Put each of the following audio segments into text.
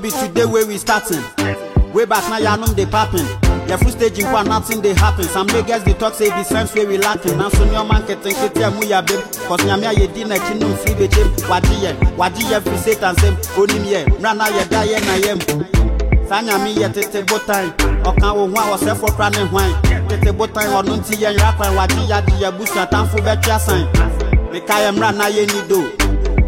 be today where we starting. Way back now, na yanum dey popping. Yefu stage in nkwa nothing they happen. Some lagos they talk say the sense where we lacking na so nneọma nketenkete emu ya bem cause nyame a yɛdi n'akyi no mfiri bekyem wagye yɛ wagye yɛ firi satan sɛm onim yɛ mmra na yɛda yɛ na yɛm saa nyame yɛ tete botan ɔka wo ho a ɔsɛfo kora ne hwan tete botan ɔno nti yɛn nwera kwan wagye yade yɛ abusua tamfo bɛtwe asan meka yɛ mmra na yɛnni do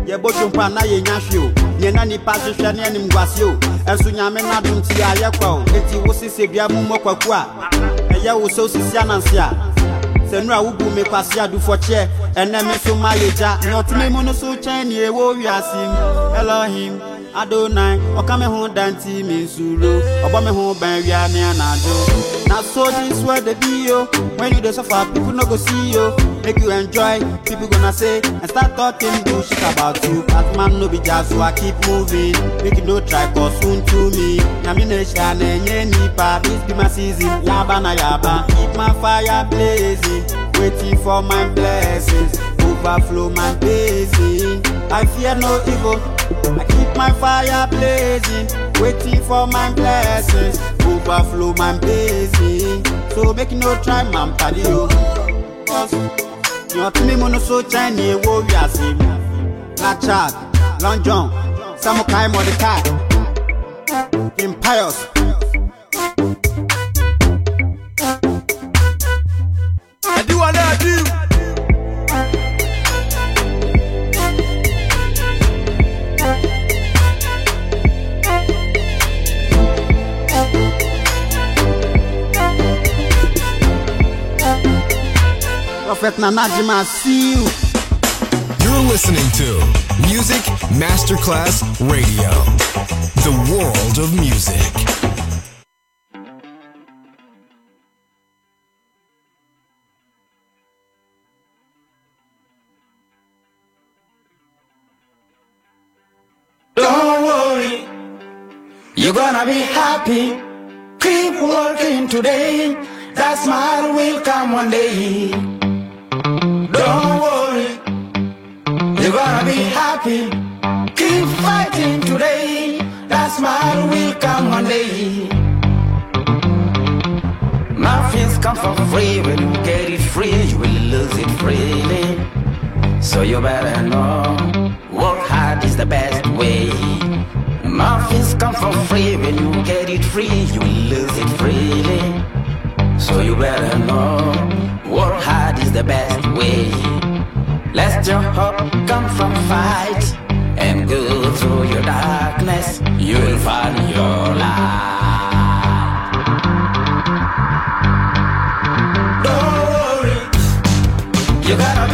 yɛbɔtwe mpo a na yɛnya hwe o Neɛ na nipa hwehwɛ ne anim guase o. Ɛnso nyame n'adom nti yɛ ayɛ kwa o. Eti wo sisi dua mu mmɔ kwaku a. Ɛyɛ wo sɛ osisi ananse a. Sɛ nura wugu me kwase adufɔkyeɛ. Ɛnɛ me so ma yɛ gya. Nea ɔtumi mu no so kyɛn nea ɛwɔ wiase mu. Elohim. Adonai, ọka me ho danti me nsuro, ọbọ me ho ban wia ne anadwo. Na so this where they be yo, when you dey suffer, people no go see you. Make you enjoy, people gonna say and start talking bullshit about you. But man no be just so I keep moving. Make you no try cause soon to me. Nyami ne sha na enye eh, nipa, this be my season. Yaba na yaba, keep my fire blazing, waiting for my blessings. Overflow my blazing. I fear no evil. I keep my fire blazing, waiting for my blessings. Overflow my blazing. So make you no try man paddy oh. yo. To me mono so Chinese wo we are sim. La Chad, Long John, Samukai Mordecai, Impious. I do what Prophet Nanajima, see you. You're listening to Music Masterclass Radio, the world of music. Don't worry, you're gonna be happy. Keep working today, that smile will come one day. Don't worry, you're gonna be happy. Keep fighting today, that smile will come one day. Nothing's come for free, when you get it free, you will lose it freely. So you better know, work hard is the best way. Nothing's come for free, when you get it free, you will lose it freely. So you better know, hard is the best way. Let your hope come from fight and go through your darkness, you will find your light. Don't worry, you gotta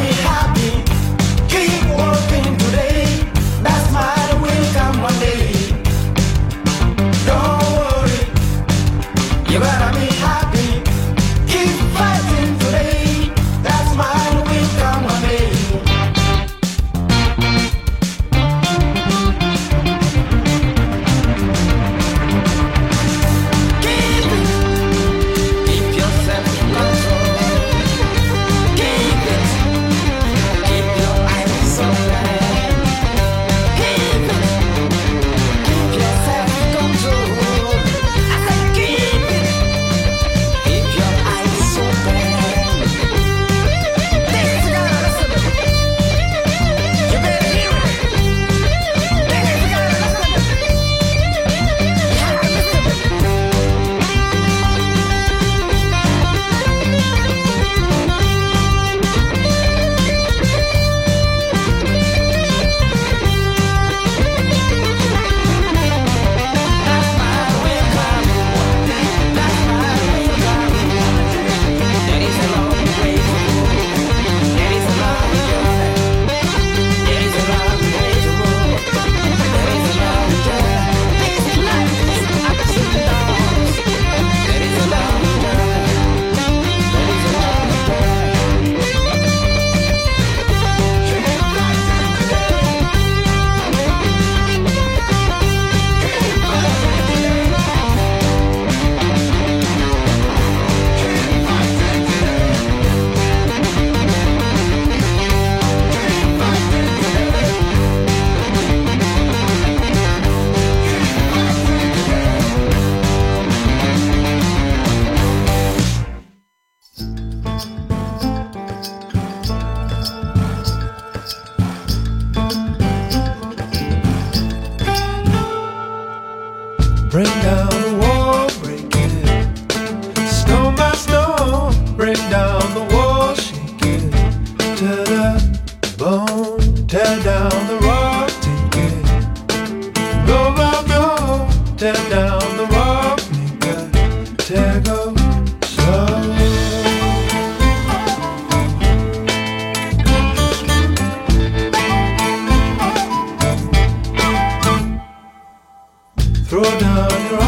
Throw down your arms.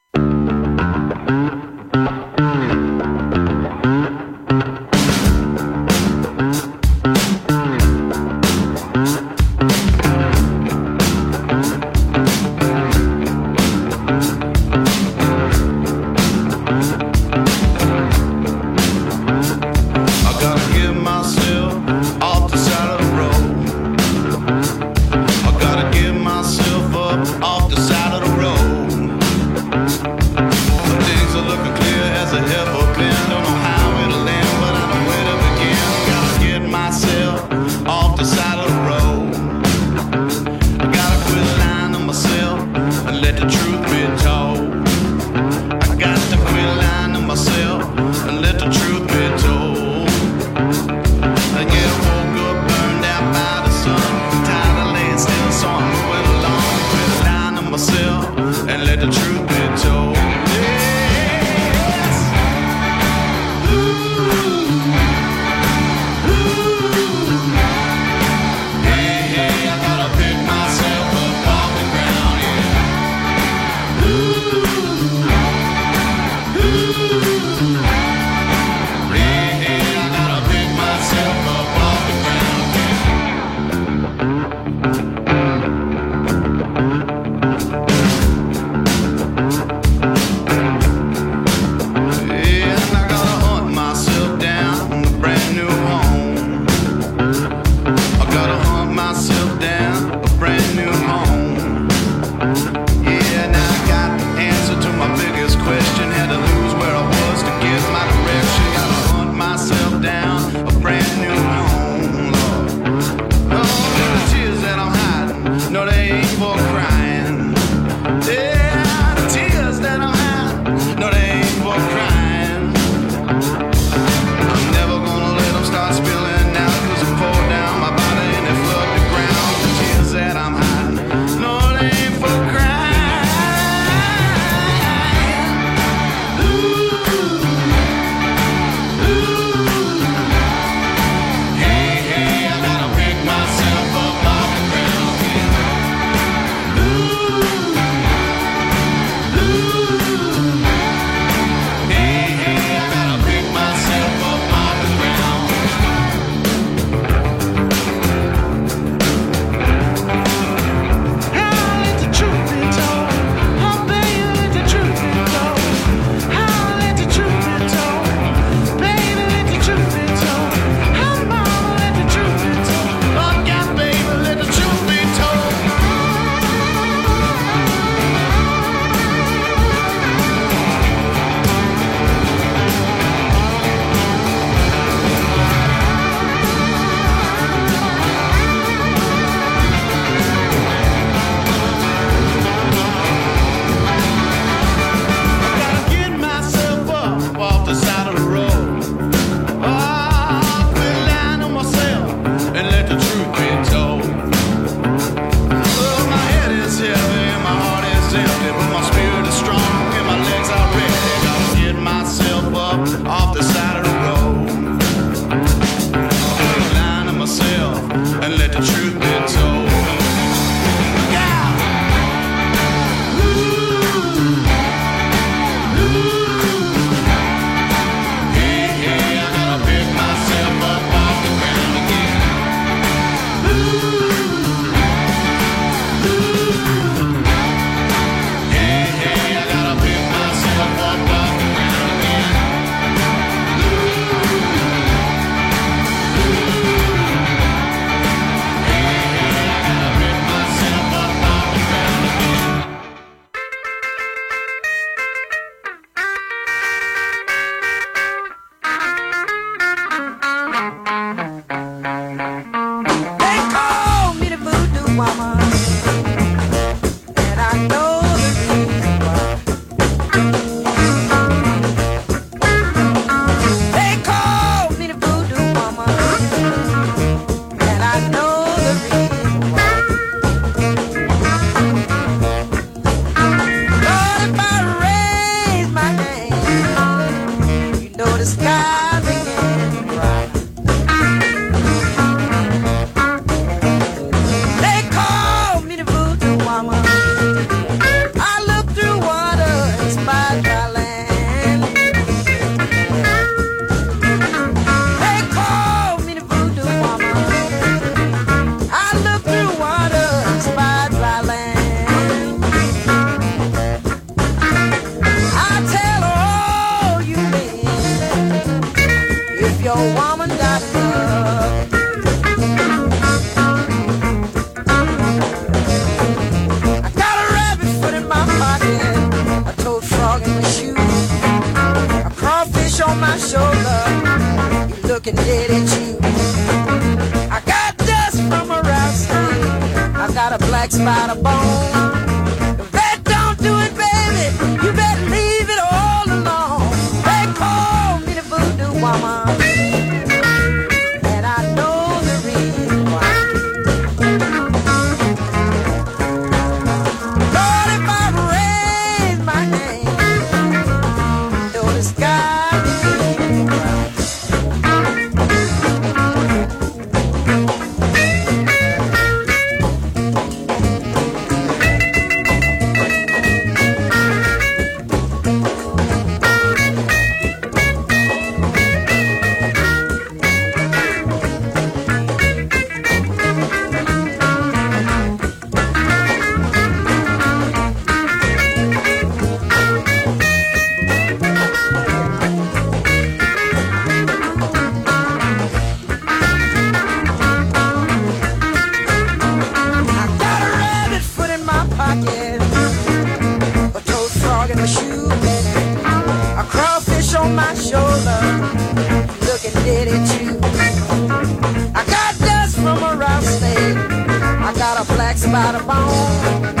About a bone.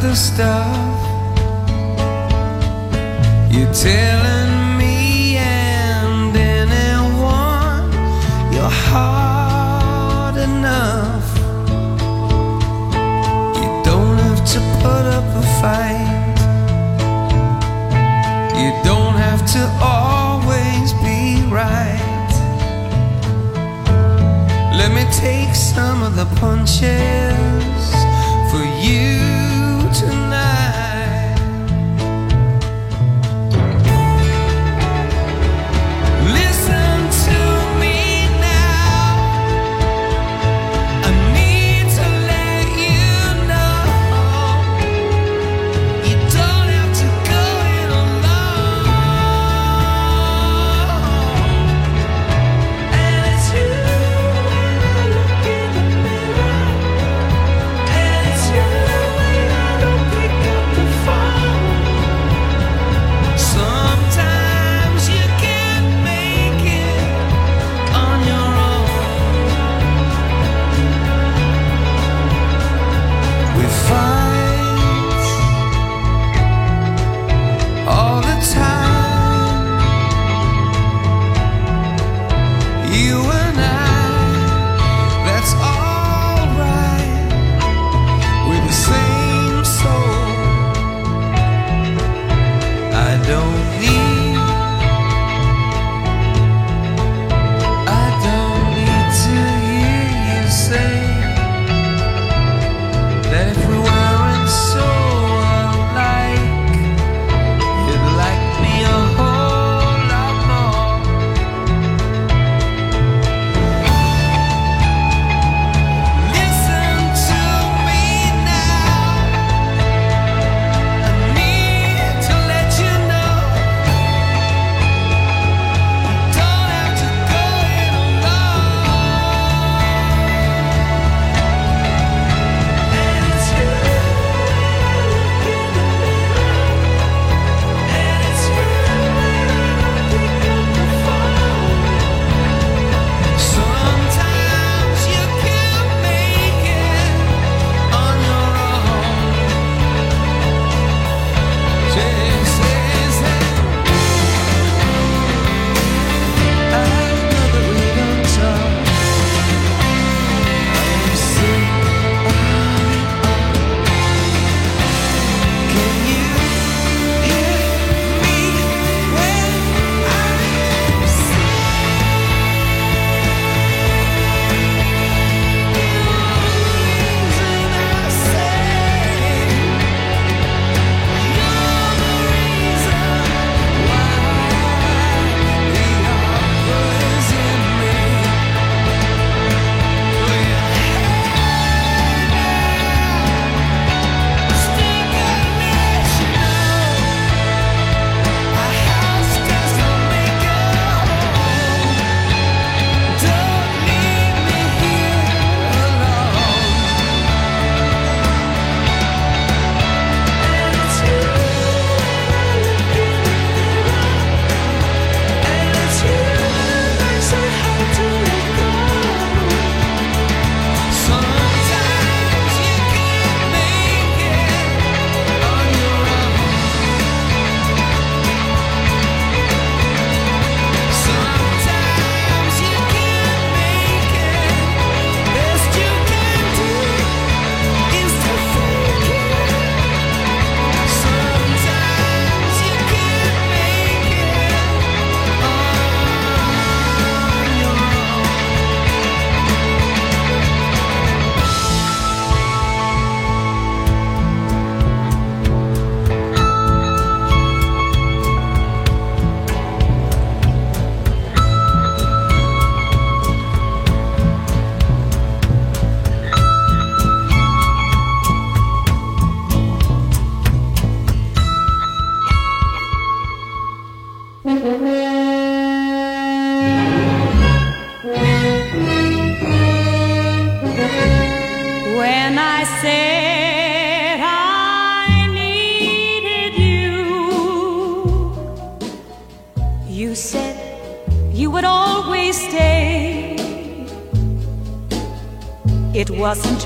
The stuff? You're telling me and anyone you're hard enough. You don't have to put up a fight. You don't have to always be right. Let me take some of the punches for you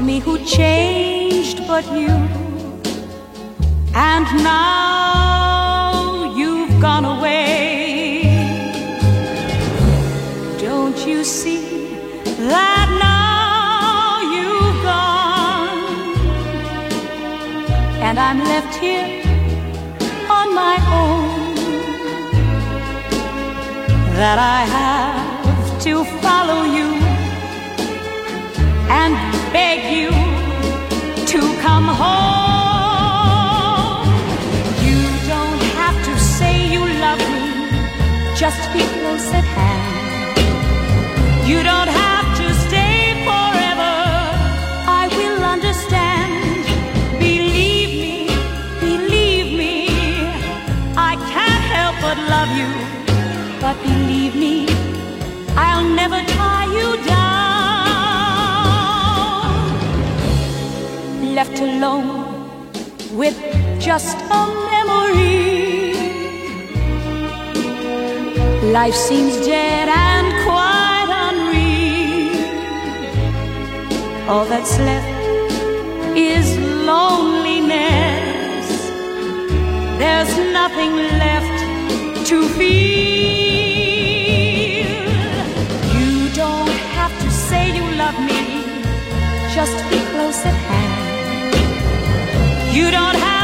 me who changed, but you. And now you've gone away. Don't you see that now you've gone? And I'm left here on my own. That I have to follow you and beg you to come home. You don't have to say you love me, just be close at hand. You don't have to stay forever, I will understand. Believe me, believe me, I can't help but love you. But believe me, I'll never Left alone with just a memory. Life seems dead and quite unreal. All that's left is loneliness. There's nothing left to feel. You don't have to say you love me, just be close at. You don't have